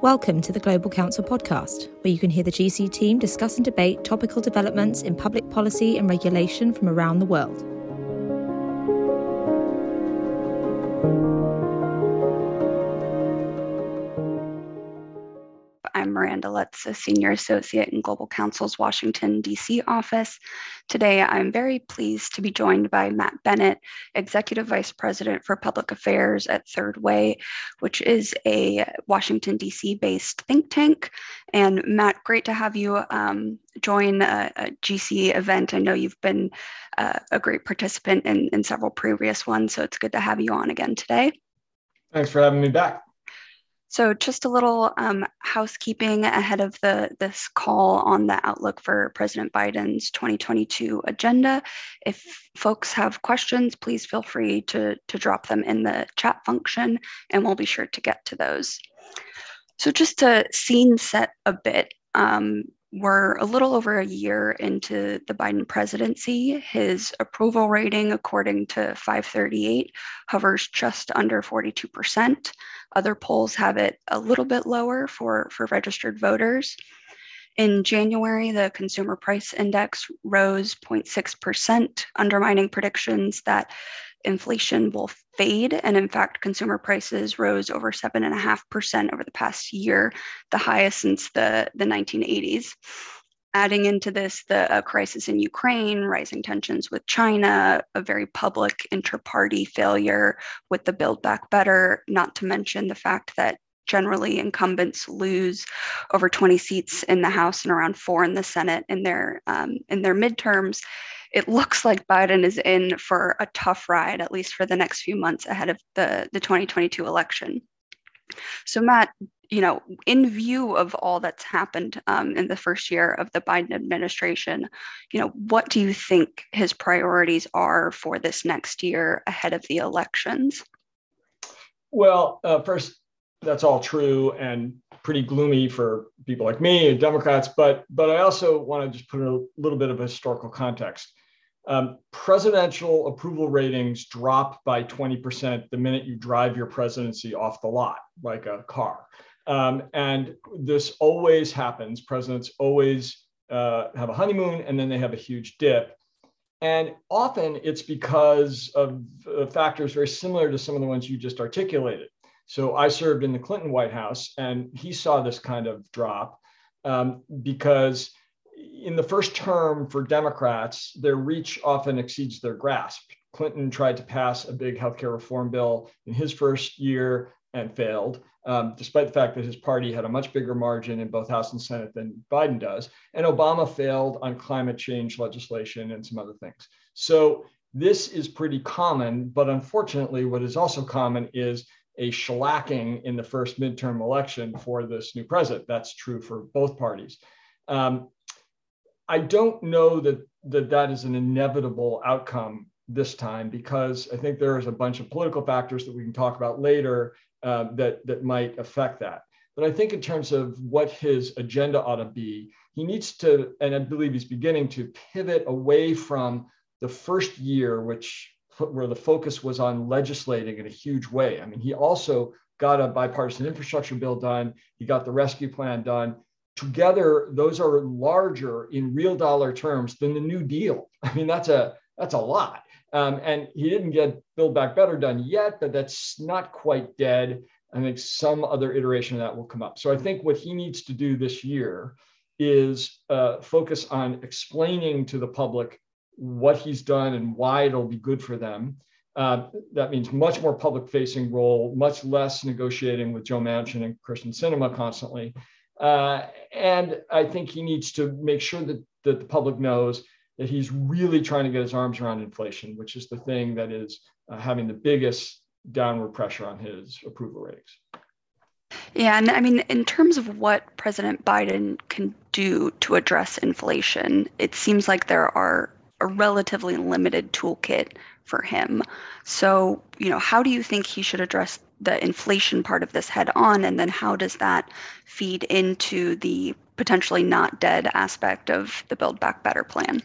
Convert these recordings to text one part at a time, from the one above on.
Welcome to the Global Counsel podcast, where you can hear the GC team discuss and debate topical developments in public policy and regulation from around the world. Lutz, a senior associate in Global Counsel's Washington, D.C. office. Today, I'm very pleased to be joined by Matt Bennett, Executive Vice President for Public Affairs at Third Way, which is a Washington, D.C. based think tank. And Matt, great to have you um, join a, a, GC event. I know you've been uh, a great participant in, in several previous ones, so it's good to have you on again today. Thanks for having me back. So just a little um, housekeeping ahead of the this call on the outlook for President Biden's 2022 agenda. If folks have questions, please feel free to, to drop them in the chat function and we'll be sure to get to those. So just to scene set a bit, um, we're a little over a year into the Biden presidency. His approval rating, according to 538, hovers just under 42%. Other polls have it a little bit lower for, for registered voters. In January, the consumer price index rose 0.6%, undermining predictions that inflation will fade. And in fact, consumer prices rose over 7.5% over the past year, the highest since the, the 1980s. Adding into this the crisis in Ukraine, rising tensions with China, a very public inter party failure with the Build Back Better, not to mention the fact that generally incumbents lose over 20 seats in the House and around four in the Senate in their um, in their midterms it looks like Biden is in for a tough ride, at least for the next few months ahead of the, the 2022 election. So, Matt, you know, in view of all that's happened um, in the first year of the Biden administration, you know, what do you think his priorities are for this next year ahead of the elections? Well, uh, first, that's all true and pretty gloomy for people like me and Democrats. But but I also want to just put a little bit of historical context. Um, presidential approval ratings drop by 20% the minute you drive your presidency off the lot, like a car. Um, and this always happens. Presidents always uh, have a honeymoon and then they have a huge dip. And often it's because of uh, factors very similar to some of the ones you just articulated. So I served in the Clinton White House, and he saw this kind of drop um, because in the first term for Democrats, their reach often exceeds their grasp. Clinton tried to pass a big healthcare reform bill in his first year and failed, um, despite the fact that his party had a much bigger margin in both House and Senate than Biden does. And Obama failed on climate change legislation and some other things. So this is pretty common, but unfortunately, what is also common is a shellacking in the first midterm election for this new president. That's true for both parties. Um, I don't know that, that that is an inevitable outcome this time because I think there is a bunch of political factors that we can talk about later uh, that, that might affect that. But I think in terms of what his agenda ought to be, he needs to, and I believe he's beginning to pivot away from the first year, which where the focus was on legislating in a huge way. I mean, he also got a bipartisan infrastructure bill done. He got the rescue plan done. Together, those are larger in real dollar terms than the New Deal. I mean, that's a that's a lot. Um, and he didn't get Build Back Better done yet, but that's not quite dead. I think some other iteration of that will come up. So I think what he needs to do this year is uh, focus on explaining to the public what he's done and why it'll be good for them. Uh, that means much more public facing role, much less negotiating with Joe Manchin and Kyrsten Sinema constantly. Uh, and I think he needs to make sure that, that the public knows that he's really trying to get his arms around inflation, which is the thing that is uh, having the biggest downward pressure on his approval ratings. Yeah, and I mean, in terms of what President Biden can do to address inflation, it seems like there are a relatively limited toolkit for him. So, you know, how do you think he should address the inflation part of this head on? And then how does that feed into the potentially not dead aspect of the Build Back Better plan?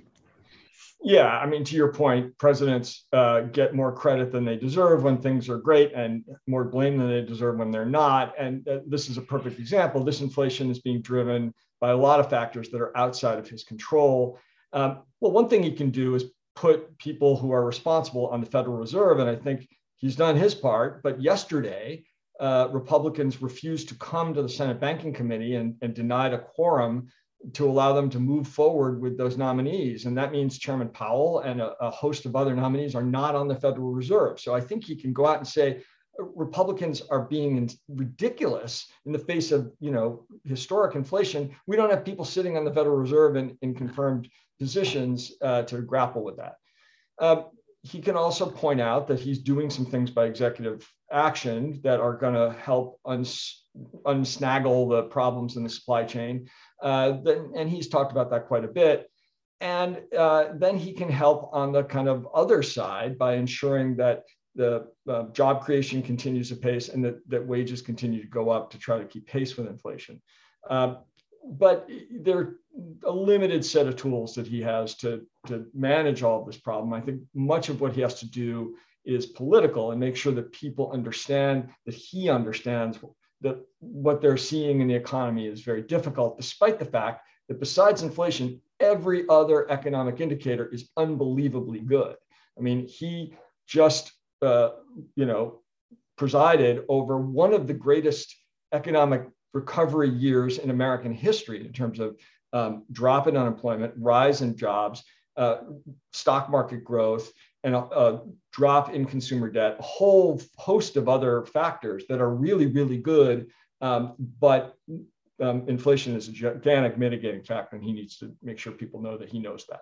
Yeah, I mean, to your point, presidents uh, get more credit than they deserve when things are great, and more blame than they deserve when they're not. And uh, this is a perfect example. This inflation is being driven by a lot of factors that are outside of his control. Um, well, one thing he can do is put people who are responsible on the Federal Reserve, and I think he's done his part. But yesterday, uh, Republicans refused to come to the Senate Banking Committee and, and denied a quorum to allow them to move forward with those nominees. And that means Chairman Powell and a, a, host of other nominees are not on the Federal Reserve. So I think he can go out and say, Republicans are being ridiculous in the face of you know historic inflation. We don't have people sitting on the Federal Reserve in, in confirmed positions uh, to grapple with that. Uh, he can also point out that he's doing some things by executive action that are going to help uns- unsnaggle the problems in the supply chain. Uh, and he's talked about that quite a bit. And uh, then he can help on the kind of other side by ensuring that the uh, job creation continues apace and that, that wages continue to go up to try to keep pace with inflation. But there are a limited set of tools that he has to, to manage all this problem. I think much of what he has to do is political and make sure that people understand that he understands that what they're seeing in the economy is very difficult, despite the fact that besides inflation, every other economic indicator is unbelievably good. I mean, he just uh, you know, presided over one of the greatest economic recovery years in American history in terms of um, drop in unemployment, rise in jobs, uh, stock market growth, and a, a, drop in consumer debt, a whole host of other factors that are really, really good. Um, but um, inflation is a gigantic mitigating factor, and he needs to make sure people know that he knows that.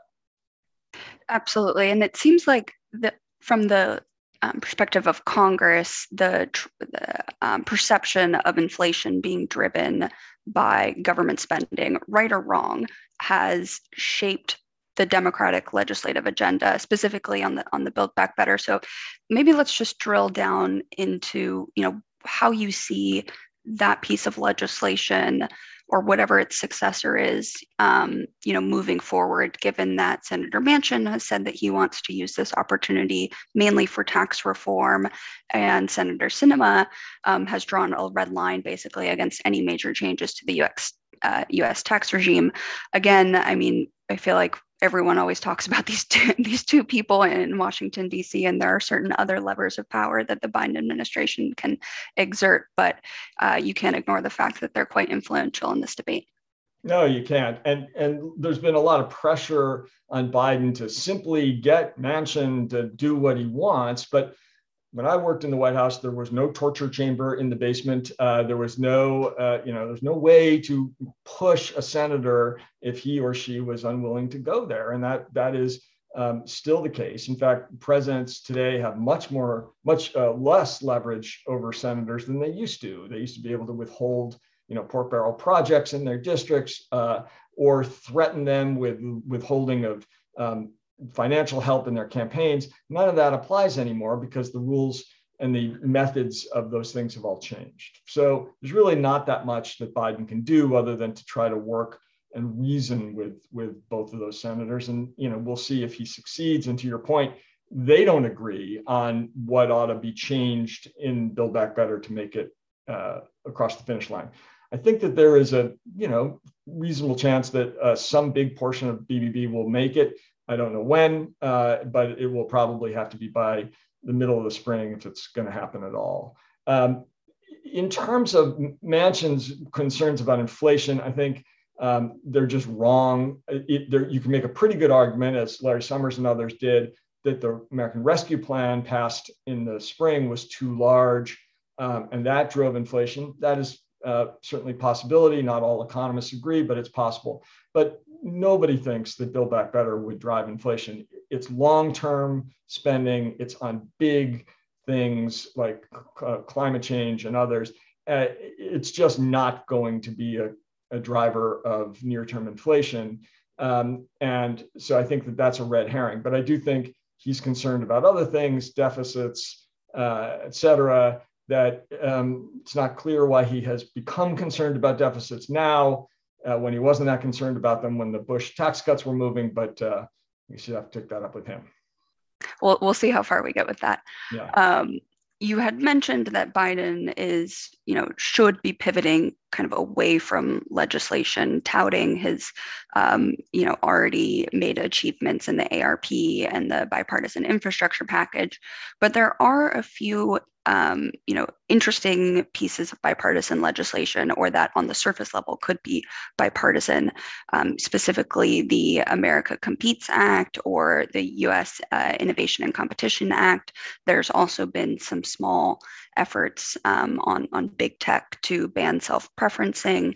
Absolutely. And it seems like the, from the um, perspective of Congress, the, the um, perception of inflation being driven by government spending, right or wrong, has shaped the Democratic legislative agenda, specifically on the on the Build Back Better. So maybe let's just drill down into you know how you see that piece of legislation or whatever its successor is, um, you know, moving forward, given that Senator Manchin has said that he wants to use this opportunity mainly for tax reform, and Senator Sinema um, has drawn a red line basically against any major changes to the US, uh, US tax regime. Again, I mean, I feel like everyone always talks about these two, these two people in Washington D.C. and there are certain other levers of power that the Biden administration can exert, but uh, you can't ignore the fact that they're quite influential in this debate. No, you can't. And and there's been a lot of pressure on Biden to simply get Manchin to do what he wants, but when I worked in the White House, there was no torture chamber in the basement. Uh, there was no, uh, you know, there's no way to push a senator if he or she was unwilling to go there, and that that is um, still the case. In fact, presidents today have much more, much uh, less leverage over senators than they used to. They used to be able to withhold, you know, pork barrel projects in their districts uh, or threaten them with withholding of um, financial help in their campaigns. None of that applies anymore because the rules and the methods of those things have all changed. So there's really not that much that Biden can do other than to try to work and reason with with both of those senators. And you know, we'll see if he succeeds. And to your point, they don't agree on what ought to be changed in Build Back Better to make it uh, across the finish line. I think that there is a you know reasonable chance that uh, some big portion of BBB will make it. I don't know when, uh, but it will probably have to be by the middle of the spring if it's going to happen at all. Um, in terms of Manchin's concerns about inflation, I think um, they're just wrong. It, you can make a pretty good argument, as Larry Summers and others did, that the American Rescue Plan passed in the spring was too large, um, and that drove inflation. That is uh, certainly possibility. Not all economists agree, but it's possible. But nobody thinks that Build Back Better would drive inflation. It's long term spending, it's on big things like uh, climate change and others. Uh, it's just not going to be a, a driver of near term inflation. Um, and so I think that that's a red herring. But I do think he's concerned about other things, deficits, uh, et cetera, that um, it's not clear why he has become concerned about deficits now uh, when he wasn't that concerned about them when the Bush tax cuts were moving. But uh, we should have to take that up with him. We'll, we'll see how far we get with that. Yeah. Um, you had mentioned that Biden is, you know, should be pivoting kind of away from legislation, touting his, um, you know, already made achievements in the ARP and the bipartisan infrastructure package. But there are a few um, you know, interesting pieces of bipartisan legislation, or that on the surface level could be bipartisan, um, specifically the America Competes Act or the U.S. Uh, Innovation and Competition Act. There's also been some small efforts um, on on big tech to ban self-preferencing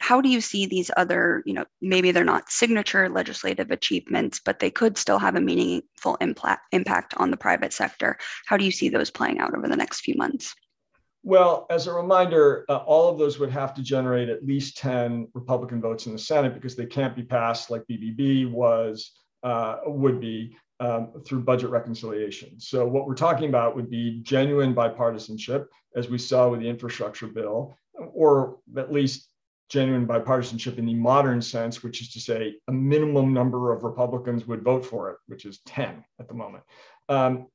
how do you see these other, you know, maybe they're not signature legislative achievements, but they could still have a meaningful impact on the private sector? How do you see those playing out over the next few months? Well, as a reminder, uh, all of those would have to generate at least 10 Republican votes in the Senate because they can't be passed like BBB was, uh, would be um, through budget reconciliation. So, what we're talking about would be genuine bipartisanship, as we saw with the infrastructure bill, or at least genuine bipartisanship in the modern sense, which is to say a minimum number of Republicans would vote for it, which is 10 at the moment. Um,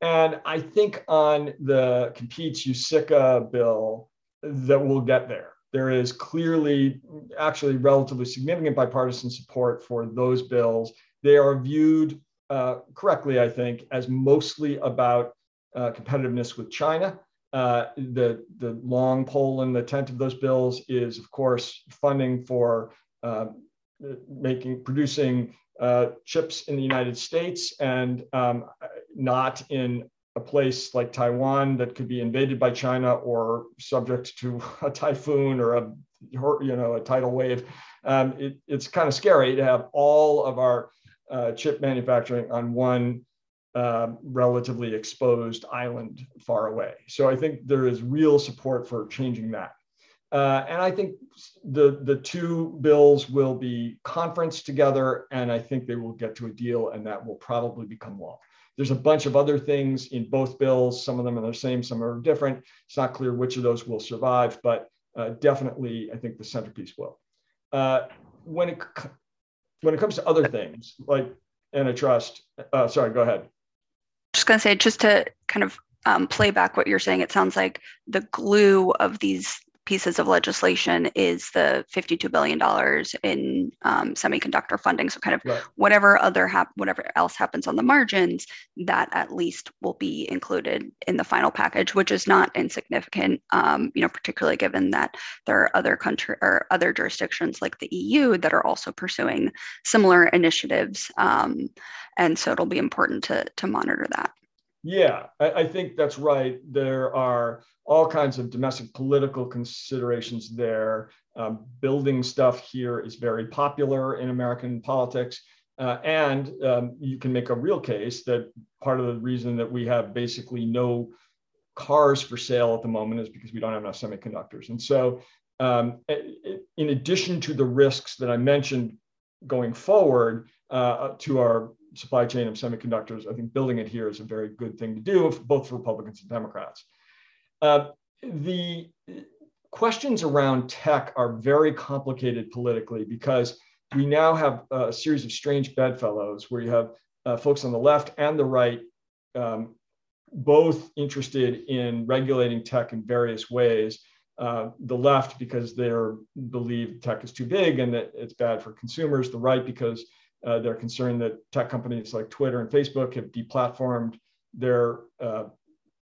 and I think on the competes USICA bill that we'll get there. There is clearly, actually, relatively significant bipartisan support for those bills. They are viewed uh, correctly, I think, as mostly about uh, competitiveness with China uh, the, the long pole in the tent of those bills is, of course, funding for uh, making producing uh, chips in the United States and um, not in a place like Taiwan that could be invaded by China or subject to a typhoon or a you know a tidal wave. Um, it, it's kind of scary to have all of our uh, chip manufacturing on one um, relatively exposed island far away. So I think there is real support for changing that. Uh, and I think the, the two bills will be conferenced together, and I think they will get to a deal, and that will probably become law. There's a bunch of other things in both bills. Some of them are the same, some are different. It's not clear which of those will survive, but uh, definitely, I think the centerpiece will. Uh, when it when it comes to other things like antitrust, uh, sorry, go ahead just going to say, just to kind of um, play back what you're saying, it sounds like the glue of these pieces of legislation is the $52 billion in um, semiconductor funding. So kind of right. whatever other hap- whatever else happens on the margins, that at least will be included in the final package, which is not insignificant. Um, you know, particularly given that there are other country or other jurisdictions like the EU that are also pursuing similar initiatives, um, and so it'll be important to to monitor that. Yeah, I, I think that's right. There are all kinds of domestic political considerations there. Um, building stuff here is very popular in American politics. Uh, and um, you can make a real case that part of the reason that we have basically no cars for sale at the moment is because we don't have enough semiconductors. And so, um, in addition to the risks that I mentioned going forward uh, to our supply chain of semiconductors, I think building it here is a very good thing to do, both for Republicans and Democrats. Uh, the questions around tech are very complicated politically because we now have a series of strange bedfellows where you have uh, folks on the left and the right um, both interested in regulating tech in various ways. Uh, the left because they believe tech is too big and that it's bad for consumers. The right because uh, they're concerned that tech companies like Twitter and Facebook have deplatformed their uh,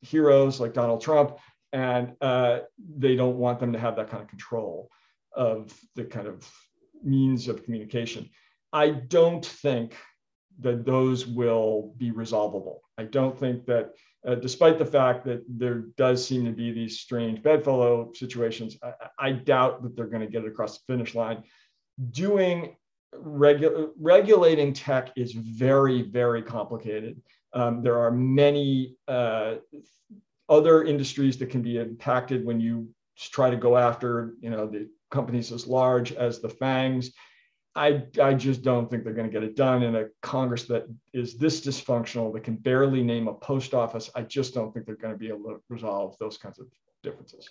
heroes like Donald Trump, and uh, they don't want them to have that kind of control of the kind of means of communication. I don't think that those will be resolvable. I don't think that, uh, despite the fact that there does seem to be these strange bedfellow situations, I, I doubt that they're going to get it across the finish line. Doing regu- regulating tech is very, very complicated. Um, there are many uh, other industries that can be impacted when you try to go after, you know, the companies as large as the FANGs. I, I just don't think they're going to get it done in a Congress that is this dysfunctional, that can barely name a post office. I just don't think they're going to be able to resolve those kinds of differences.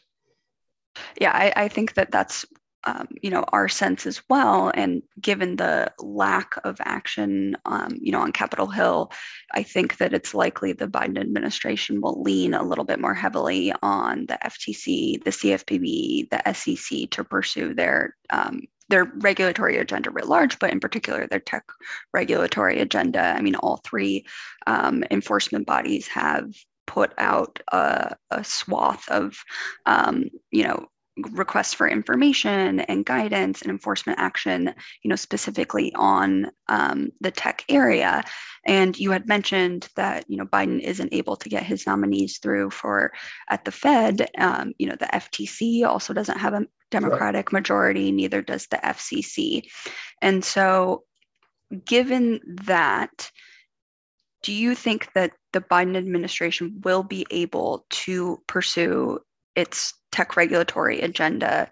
Yeah, I, I think that that's um, you know, our sense as well, and given the lack of action, um, you know, on Capitol Hill, I think that it's likely the Biden administration will lean a little bit more heavily on the FTC, the CFPB, the SEC to pursue their um, their regulatory agenda writ large, but in particular their tech regulatory agenda. I mean, all three um, enforcement bodies have put out a, a swath of, um, you know, requests for information and guidance and enforcement action, you know, specifically on um, the tech area. And you had mentioned that, you know, Biden isn't able to get his nominees through for at the Fed. Um, you know, the FTC also doesn't have a Democratic majority, neither does the FCC. And so, given that, do you think that the Biden administration will be able to pursue its tech regulatory agenda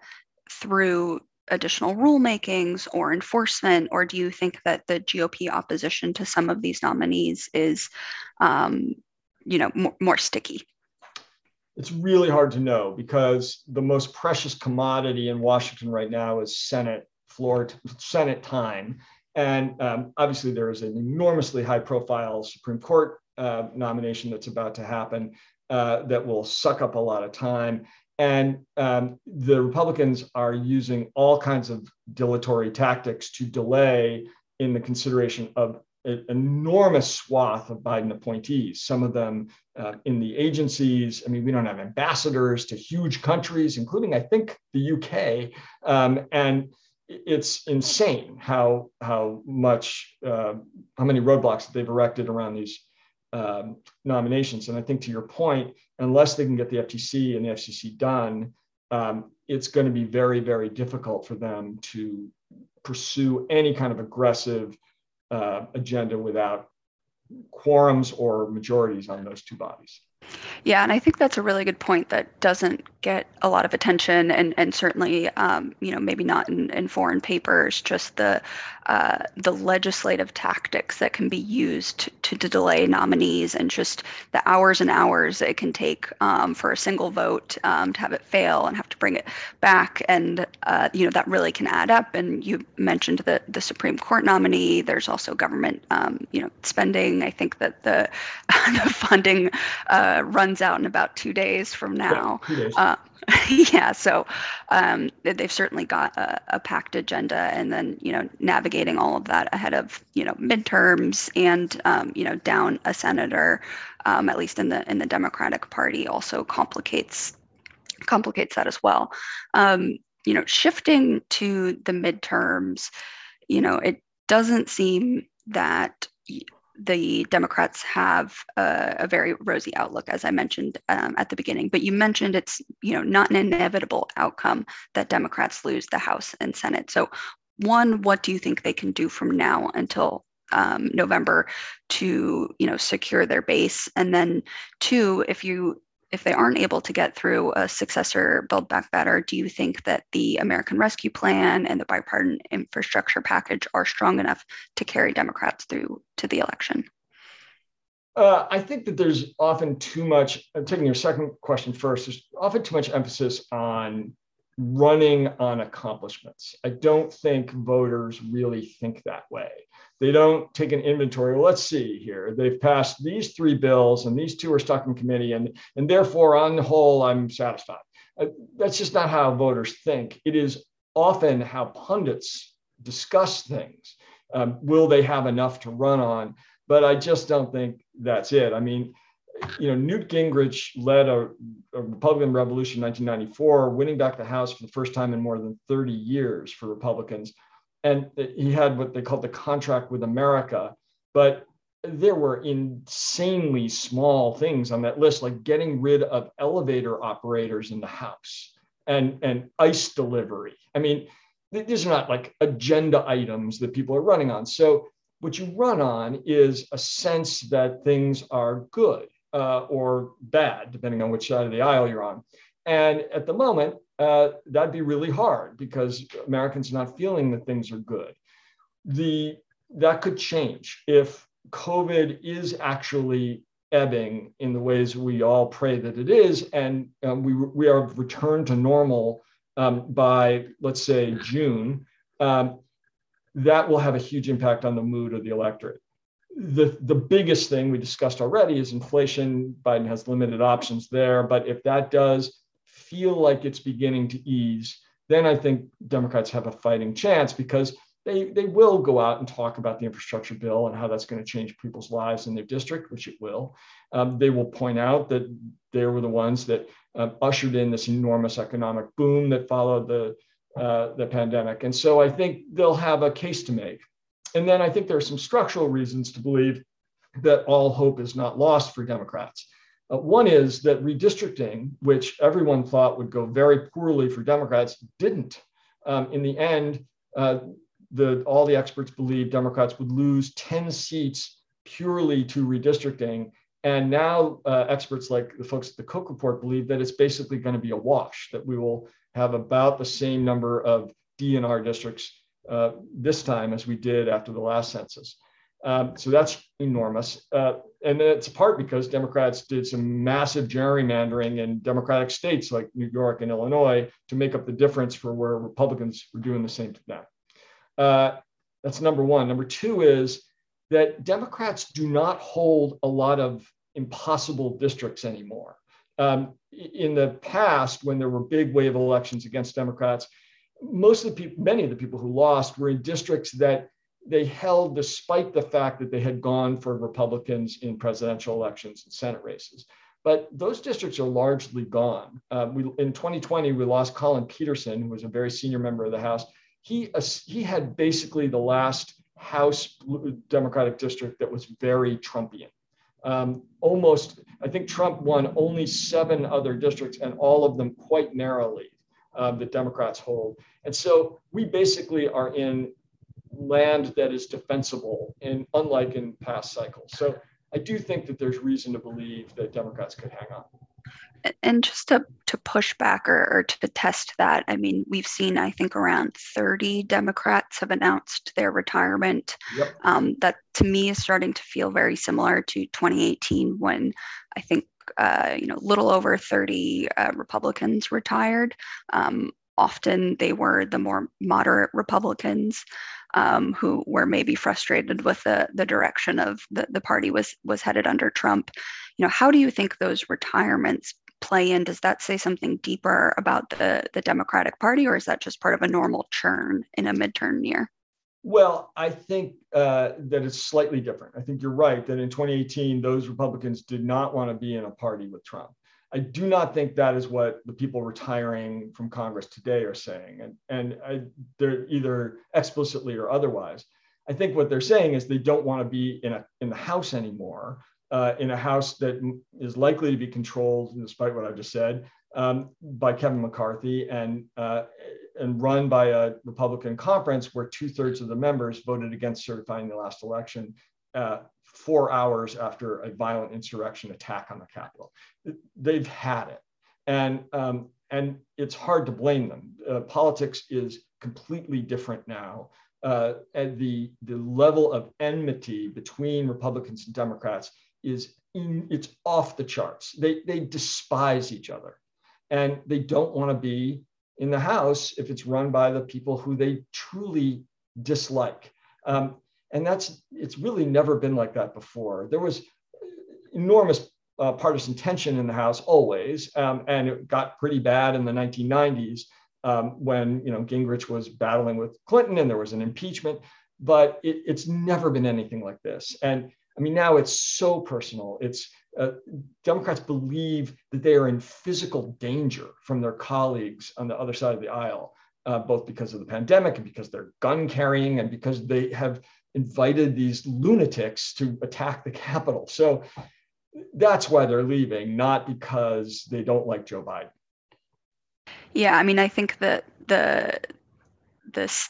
through additional rulemakings or enforcement, or do you think that the GOP opposition to some of these nominees is, um, you know, more, more sticky? It's really hard to know because the most precious commodity in Washington right now is Senate floor, Senate time, and um, obviously there is an enormously high-profile Supreme Court uh, nomination that's about to happen uh, that will suck up a lot of time. And um, the Republicans are using all kinds of dilatory tactics to delay in the consideration of an enormous swath of Biden appointees, some of them uh, in the agencies. I mean, we don't have ambassadors to huge countries, including, I think, the UK. Um, and it's insane how, how much, uh, how many roadblocks they've erected around these um, nominations. And I think to your point, unless they can get the FTC and the FCC done, um, it's going to be very, very difficult for them to pursue any kind of aggressive uh, agenda without quorums or majorities on those two bodies. Yeah, and I think that's a really good point that doesn't get a lot of attention, and and certainly, um, you know, maybe not in, in foreign papers. Just the uh, the legislative tactics that can be used to, to, delay nominees, and just the hours and hours it can take um, for a single vote um, to have it fail and have to bring it back, and uh, you know that really can add up. And you mentioned the the Supreme Court nominee. There's also government, um, you know, spending. I think that the the funding. Uh, uh, runs out in about two days from now. Yeah, days. Uh, yeah so um, they've certainly got a, a, packed agenda, and then you know navigating all of that ahead of you know midterms and um, you know down a senator, um, at least in the in the Democratic Party, also complicates complicates that as well. Um, you know, shifting to the midterms, you know, it doesn't seem that the Democrats have a, a, very rosy outlook, as I mentioned um, at the beginning. But you mentioned it's you know not an inevitable outcome that Democrats lose the House and Senate. So, one, what do you think they can do from now until um, November to you know secure their base? And then, two, if you if they aren't able to get through a successor Build Back Better, do you think that the American Rescue Plan and the bipartisan infrastructure package are strong enough to carry Democrats through to the election? Uh, I think that there's often too much, I'm taking your second question first, there's often too much emphasis on running on accomplishments. I don't think voters really think that way. They don't take an inventory. Well, let's see here. They've passed these three bills, and these two are stuck in committee, and, and therefore, on the whole, I'm satisfied. Uh, that's just not how voters think. It is often how pundits discuss things. Um, will they have enough to run on? But I just don't think that's it. I mean, you know, Newt Gingrich led a, a, Republican revolution in 1994, winning back the House for the first time in more than 30 years for Republicans. And he had what they called the contract with America. But there were insanely small things on that list, like getting rid of elevator operators in the House and, and ice delivery. I mean, these are not like agenda items that people are running on. So, what you run on is a sense that things are good uh, or bad, depending on which side of the aisle you're on. And at the moment, uh, that'd be really hard because Americans are not feeling that things are good. The that could change if COVID is actually ebbing in the ways we all pray that it is, and um, we we are returned to normal um, by, let's say, June, um, that will have a huge impact on the mood of the electorate. The, the biggest thing we discussed already is inflation. Biden has limited options there. But if that does feel like it's beginning to ease, then I think Democrats have a fighting chance because they, they will go out and talk about the infrastructure bill and how that's going to change people's lives in their district, which it will. Um, they will point out that they were the ones that uh, ushered in this enormous economic boom that followed the, uh, the pandemic. And so I think they'll have a case to make. And then I think there are some structural reasons to believe that all hope is not lost for Democrats. Uh, one is that redistricting, which everyone thought would go very poorly for Democrats, didn't. Um, in the end, uh, the, all the experts believe Democrats would lose 10 seats purely to redistricting. And now uh, experts like the folks at the Cook Report believe that it's basically going to be a wash, that we will have about the same number of DNR districts uh, this time as we did after the last census. Um, so that's enormous. Uh, and it's part because Democrats did some massive gerrymandering in Democratic states like New York and Illinois to make up the difference for where Republicans were doing the same to them. Uh, that's number one. Number two is that Democrats do not hold a lot of impossible districts anymore. Um, in the past, when there were big wave elections against Democrats, most of the people, many of the people who lost were in districts that they held despite the fact that they had gone for Republicans in presidential elections and Senate races. But those districts are largely gone. Uh, we, in 2020, we lost Collin Peterson, who was a very senior member of the House. He, uh, he had basically the last House Democratic district that was very Trumpian. Um, almost, I think Trump won only seven other districts, and all of them quite narrowly uh, that Democrats hold. And so we basically are in land that is defensible, and unlike in past cycles. So I do think that there's reason to believe that Democrats could hang on. And just to, to push back or, or to test that, I mean, we've seen, I think, around 30 Democrats have announced their retirement. Yep. Um, that to me is starting to feel very similar to 2018 when I think, uh, you know, little over 30 uh, Republicans retired. Um, often they were the more moderate Republicans um, who were maybe frustrated with the, the direction of the, the party was was headed under Trump. You know, how do you think those retirements play in? Does that say something deeper about the, the Democratic Party, or is that just part of a normal churn in a midterm year? Well, I think uh, that it's slightly different. I think you're right that in 2018, those Republicans did not want to be in a party with Trump. I do not think that is what the people retiring from Congress today are saying, and and I, they're either explicitly or otherwise. I think what they're saying is they don't want to be in a in the House anymore, uh, in a House that is likely to be controlled, despite what I've just said, um, by Kevin McCarthy and uh, and run by a Republican conference where two thirds of the members voted against certifying the last election. Uh, four hours after a violent insurrection attack on the Capitol. They've had it. And, um, and it's hard to blame them. Uh, politics is completely different now. Uh, and the, the level of enmity between Republicans and Democrats is in, it's off the charts. They, they despise each other and they don't want to be in the House if it's run by the people who they truly dislike. Um, and that's it's really never been like that before. There was enormous uh, partisan tension in the House always, um, and it got pretty bad in the 1990s um, when you know Gingrich was battling with Clinton and there was an impeachment. But it, it's never been anything like this. And I mean, now it's so personal. It's uh, Democrats believe that they are in physical danger from their colleagues on the other side of the aisle, uh, both because of the pandemic and because they're gun carrying and because they have invited these lunatics to attack the Capitol. So that's why they're leaving, not because they don't like Joe Biden. Yeah, I mean, I think that the this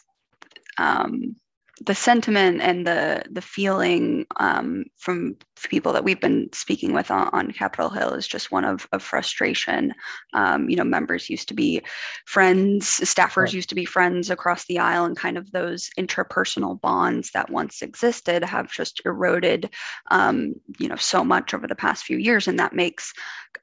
um, the sentiment and the the feeling um, from people that we've been speaking with on, on Capitol Hill is just one of, of frustration. Um, you know, members used to be friends, staffers right. used to be friends across the aisle, and kind of those interpersonal bonds that once existed have just eroded, um, you know, so much over the past few years, and that makes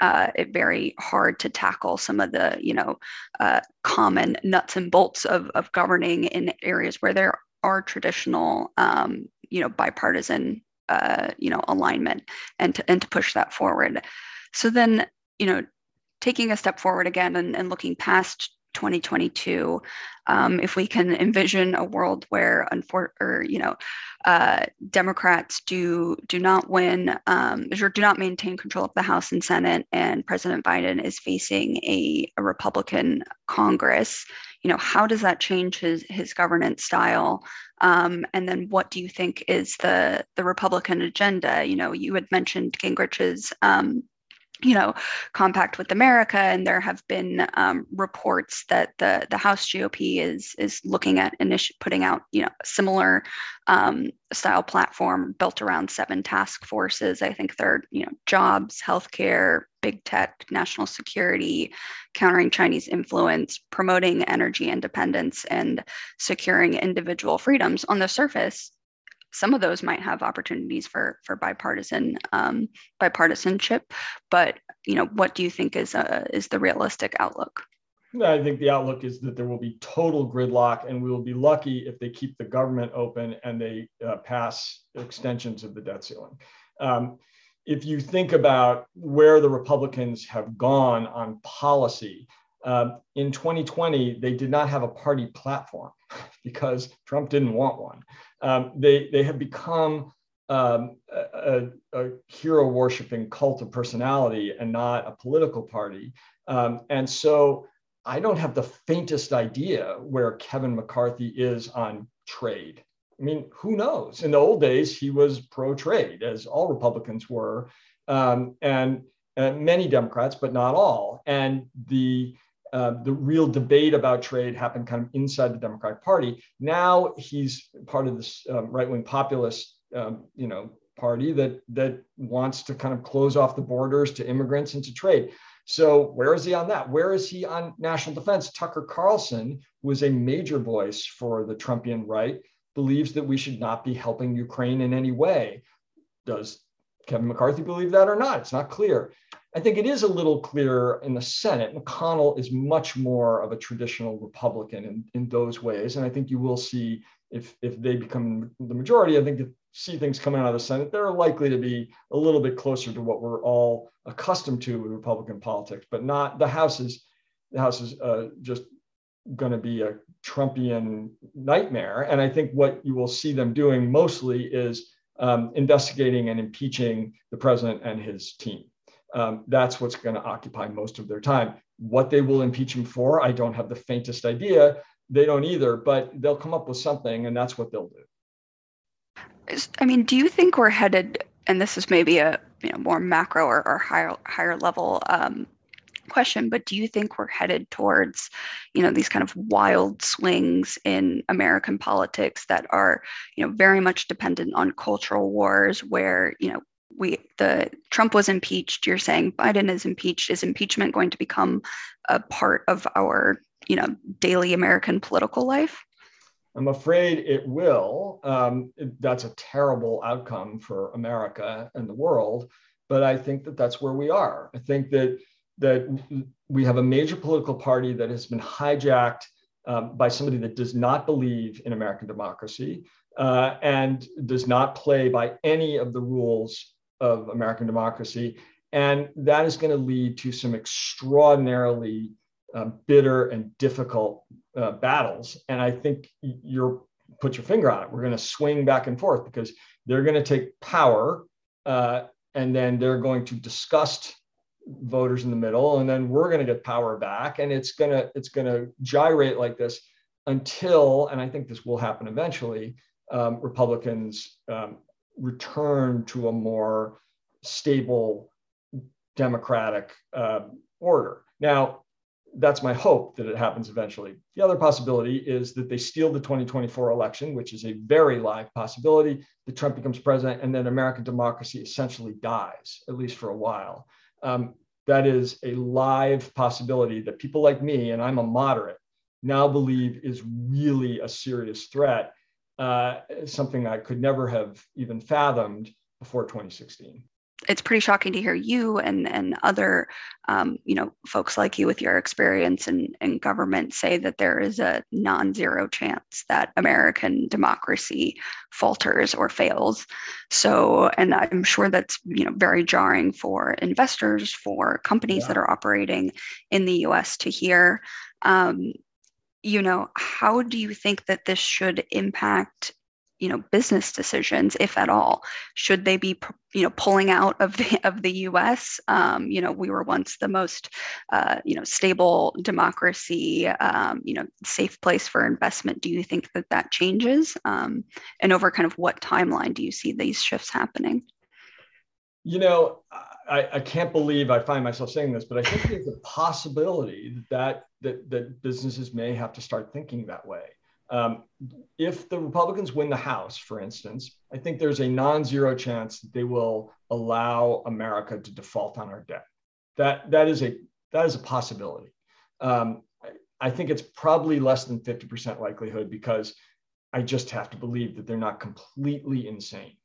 uh, it very hard to tackle some of the, you know, uh, common nuts and bolts of, of governing in areas where there our traditional, um, you know, bipartisan, uh, you know, alignment, and to and to push that forward. So then, you know, taking a step forward again and, and looking past 2022, um, if we can envision a world where, unfor- or you know, uh, Democrats do do not win um, or do not maintain control of the House and Senate, and President Biden is facing a, a Republican Congress, you know, how does that change his his governance style? Um, and then what do you think is the the Republican agenda? You know, you had mentioned Gingrich's um, you know, compact with America, and there have been um, reports that the the House GOP is is looking at initi- putting out you know similar um, style platform built around seven task forces. I think they're you know jobs, healthcare, big tech, national security, countering Chinese influence, promoting energy independence, and securing individual freedoms. On the surface, some of those might have opportunities for for bipartisan um, bipartisanship, but you know, what do you think is uh, is the realistic outlook? I think the outlook is that there will be total gridlock, and we will be lucky if they keep the government open and they uh, pass extensions of the debt ceiling. Um, if you think about where the Republicans have gone on policy, um, in 2020, they did not have a party platform because Trump didn't want one um, they, they have become um, a, a, hero worshiping cult of personality and not a political party. Um, and so I don't have the faintest idea where Kevin McCarthy is on trade. I mean, who knows? In the old days, he was pro trade, as all Republicans were, um, and, and many Democrats, but not all. And the uh, the real debate about trade happened kind of inside the Democratic Party. Now he's part of this um, right-wing populist, um, you know, party that that wants to kind of close off the borders to immigrants and to trade. So where is he on that? Where is he on national defense? Tucker Carlson, who is a major voice for the Trumpian right, believes that we should not be helping Ukraine in any way. Does Kevin McCarthy believe that or not? It's not clear. I think it is a little clearer in the Senate. McConnell is much more of a traditional Republican in, in those ways. And I think you will see if, if they become the majority, I think to see things coming out of the Senate, they're likely to be a little bit closer to what we're all accustomed to with Republican politics, but not the House is, the House is uh, just going to be a Trumpian nightmare. And I think what you will see them doing mostly is um, investigating and impeaching the president and his team um, that's what's going to occupy most of their time. What they will impeach him for, I don't have the faintest idea. They don't either, but they'll come up with something, and that's what they'll do. I mean, do you think we're headed, and this is maybe a you know, more macro or, or higher higher level um, question, but do you think we're headed towards, you know, these kind of wild swings in American politics that are, you know, very much dependent on cultural wars, where you know we the Trump was impeached. You're saying Biden is impeached. Is impeachment going to become a part of our you know daily American political life? I'm afraid it will. Um, it, that's a terrible outcome for America and the world. But I think that that's where we are. I think that that we have a major political party that has been hijacked um, by somebody that does not believe in American democracy uh, and does not play by any of the rules of American democracy. And that is going to lead to some extraordinarily uh, bitter and difficult uh, battles. And I think you're put your finger on it. We're going to swing back and forth because they're going to take power uh, and then they're going to disgust voters in the middle and then we're going to get power back and it's going to it's going to gyrate like this until and i think this will happen eventually um, republicans um, return to a more stable democratic uh, order. Now, that's my hope that it happens eventually. The other possibility is that they steal the 2024 election, which is a very live possibility, that Trump becomes president and then American democracy essentially dies, at least for a while. Um, that is a live possibility that people like me, and I'm a moderate, now believe is really a serious threat, uh, something I could never have even fathomed before 2016 it's pretty shocking to hear you and and other um, you know folks like you with your experience in, in government say that there is a non-zero chance that American democracy falters or fails. So, and I'm sure that's you know very jarring for investors, for companies yeah. that are operating in the U.S. to hear. Um, you know, how do you think that this should impact you know business decisions if at all? Should they be you know pulling out of the of the US um, you know we were once the most uh, you know stable democracy um, you know safe place for investment. Do you think that that changes? Um, and over kind of what timeline do you see these shifts happening? You know I, I can't believe I find myself saying this, but I think there's a possibility that, that that businesses may have to start thinking that way. Um, if the Republicans win the House, for instance, I think there's a non zero chance that they will allow America to default on our debt. That, that, is, a, that is a possibility. Um, I think it's probably less than 50% likelihood because I just have to believe that they're not completely insane.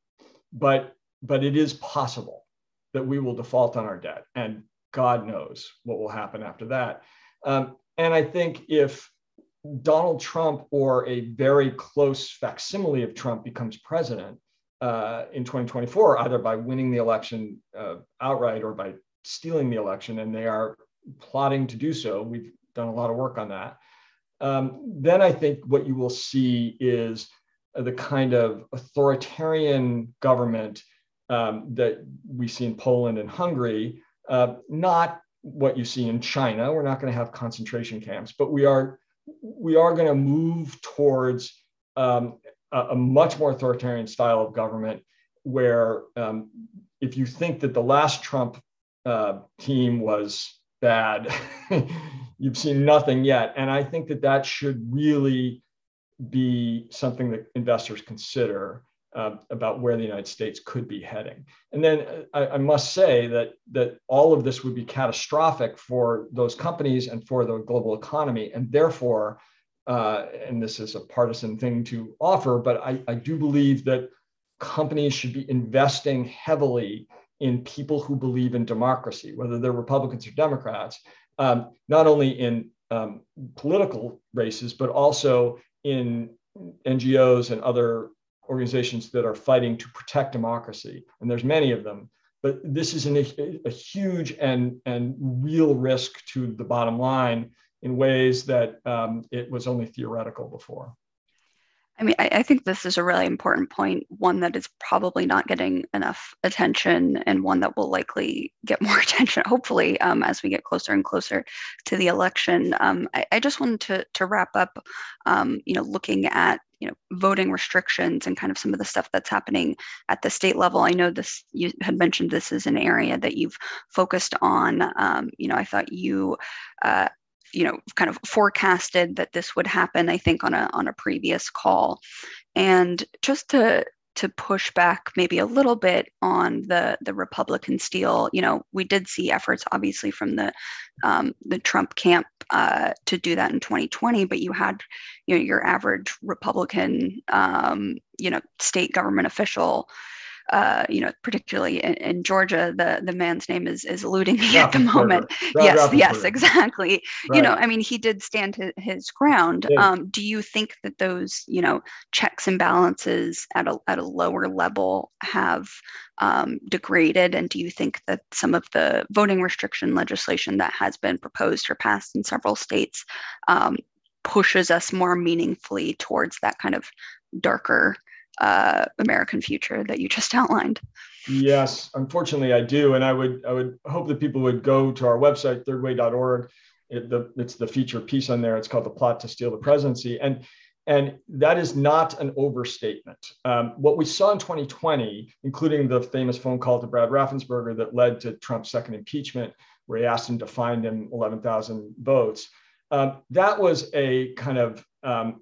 But, but it is possible that we will default on our debt. And God knows what will happen after that. Um, and I think if Donald Trump or a very close facsimile of Trump becomes president uh, in 2024, either by winning the election uh, outright or by stealing the election, and they are plotting to do so. We've done a lot of work on that. Um, then I think what you will see is the kind of authoritarian government um, that we see in Poland and Hungary, uh, not what you see in China. We're not going to have concentration camps, but we are we are going to move towards um, a, a, much more authoritarian style of government where um, if you think that the last Trump uh, team was bad, you've seen nothing yet. And I think that that should really be something that investors consider uh, about where the United States could be heading. And then uh, I, I, must say that that all of this would be catastrophic for those companies and for the global economy, and therefore, uh, and this is a partisan thing to offer, but I, I do believe that companies should be investing heavily in people who believe in democracy, whether they're Republicans or Democrats, um, not only in um, political races, but also in NGOs and other organizations that are fighting to protect democracy, and there's many of them. But this is an, a, huge and, and real risk to the bottom line in ways that um, it was only theoretical before. I mean, I, I, think this is a really important point, one that is probably not getting enough attention, and one that will likely get more attention, hopefully, um, as we get closer and closer to the election. Um, I, I, just wanted to, to wrap up, um, you know, looking at you know voting restrictions and kind of some of the stuff that's happening at the state level. I know this you had mentioned this is an area that you've focused on. Um, you know i thought you uh, you know kind of forecasted that this would happen i think on a on a previous call. And just to to push back maybe a little bit on the the Republican steal. You know, we did see efforts, obviously, from the um, the Trump camp uh, to do that in 2020, but you had you know your average Republican, um, you know, state government official uh, you know, particularly in, in, Georgia, the the man's name is is eluding me at the moment. yes, yes, exactly. Right. You know, I mean, he did stand his, his ground. Yeah. Um, do you think that those, you know, checks and balances at a at a lower level have um, degraded? And do you think that some of the voting restriction legislation that has been proposed or passed in several states um, pushes us more meaningfully towards that kind of darker uh, American future that you just outlined. Yes, unfortunately, I do, and I would I would hope that people would go to our website thirdway.org. It, the, it's the feature piece on there. It's called "The Plot to Steal the Presidency," and and that is not an overstatement. Um, what we saw in 2020, including the famous phone call to Brad Raffensperger that led to Trump's second impeachment, where he asked him to find him 11,000 votes. Um, that was a kind of um,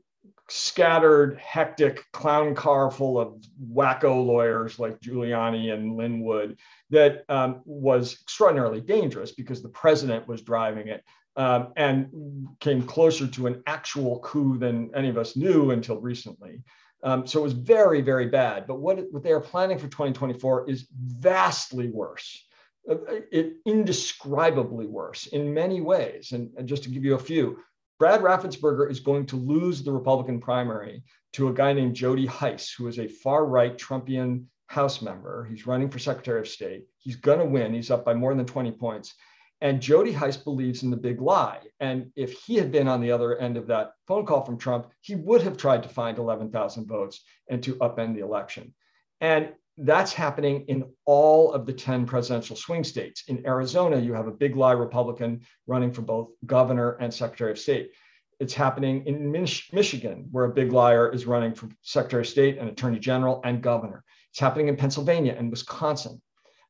scattered, hectic clown car full of wacko lawyers like Giuliani and Lin Wood that um, was extraordinarily dangerous because the president was driving it um, and came closer to an actual coup than any of us knew until recently. Um, so it was very, very bad. But what, what they are planning for 2024 is vastly worse. Uh, it indescribably worse in many ways. And, and just to give you a few, Brad Raffensperger is going to lose the Republican primary to a guy named Jody Hice, who is a far right Trumpian House member. He's running for Secretary of State. He's going to win. He's up by more than 20 points. And Jody Hice believes in the big lie. And if he had been on the other end of that phone call from Trump, he would have tried to find 11,000 votes and to upend the election. And that's happening in all of the 10 presidential swing states. In Arizona, you have a big lie Republican running for both governor and secretary of state. It's happening in Mich- Michigan, where a big liar is running for secretary of state and attorney general and governor. It's happening in Pennsylvania and Wisconsin.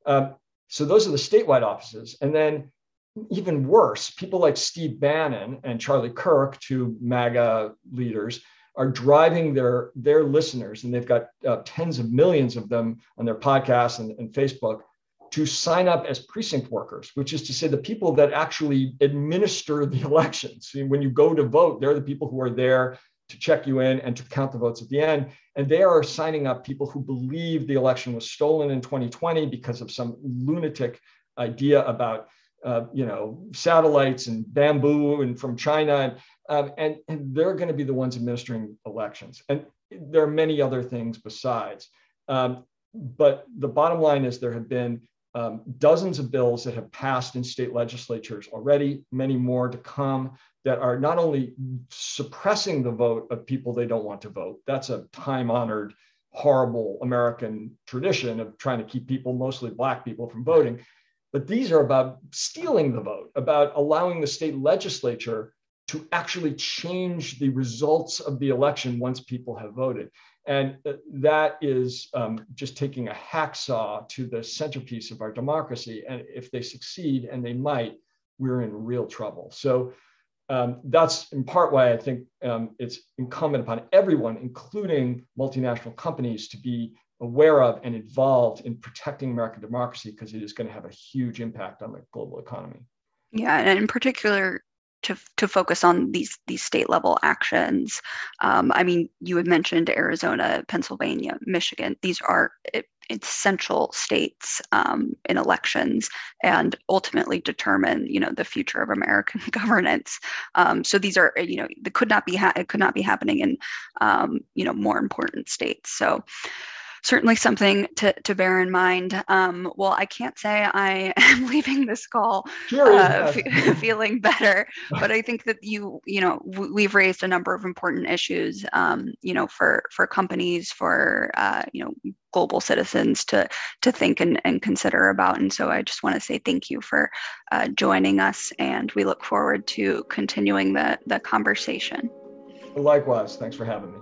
Um, so those are the statewide offices. And then even worse, people like Steve Bannon and Charlie Kirk, two MAGA leaders, are driving their their listeners, and they've got uh, tens of millions of them on their podcasts and, and Facebook, to sign up as precinct workers, which is to say the people that actually administer the elections. when you go to vote, they're the people who are there to check you in and to count the votes at the end. And they are signing up people who believe the election was stolen in 2020 because of some lunatic idea about uh, you know satellites and bamboo and from China. Um, and, and they're going to be the ones administering elections. And there are many other things besides. Um, but the bottom line is there have been um, dozens of bills that have passed in state legislatures already, many more to come that are not only suppressing the vote of people they don't want to vote. That's a time honored, horrible American tradition of trying to keep people, mostly Black people, from voting. But these are about stealing the vote, about allowing the state legislature to actually change the results of the election once people have voted. And that is um, just taking a hacksaw to the centerpiece of our democracy. And if they succeed, and they might, we're in real trouble. So um, that's in part why I think um, it's incumbent upon everyone, including multinational companies, to be aware of and involved in protecting American democracy because it is going to have a huge impact on the global economy. Yeah, and in particular, to, to focus on these these state level actions. Um, I mean, you had mentioned Arizona, Pennsylvania, Michigan. These are essential states um, in elections and ultimately determine you know the future of American governance. Um, so these are you know it could not be ha- it could not be happening in um, you know more important states. So certainly something to, to bear in mind. Um, well, I can't say I am leaving this call sure, uh, f- feeling better, but I think that you, you know, w- we've raised a number of important issues, um, you know, for for companies, for uh, you know, global citizens to to think and, and consider about. And so I just want to say thank you for uh, joining us, and we look forward to continuing the the conversation. Likewise, thanks for having me.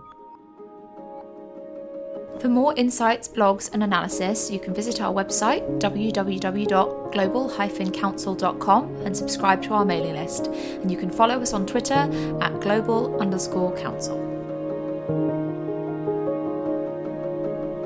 For more insights, blogs, and analysis, you can visit our website www.global-counsel.com and subscribe to our mailing list. And you can follow us on Twitter at global underscore counsel.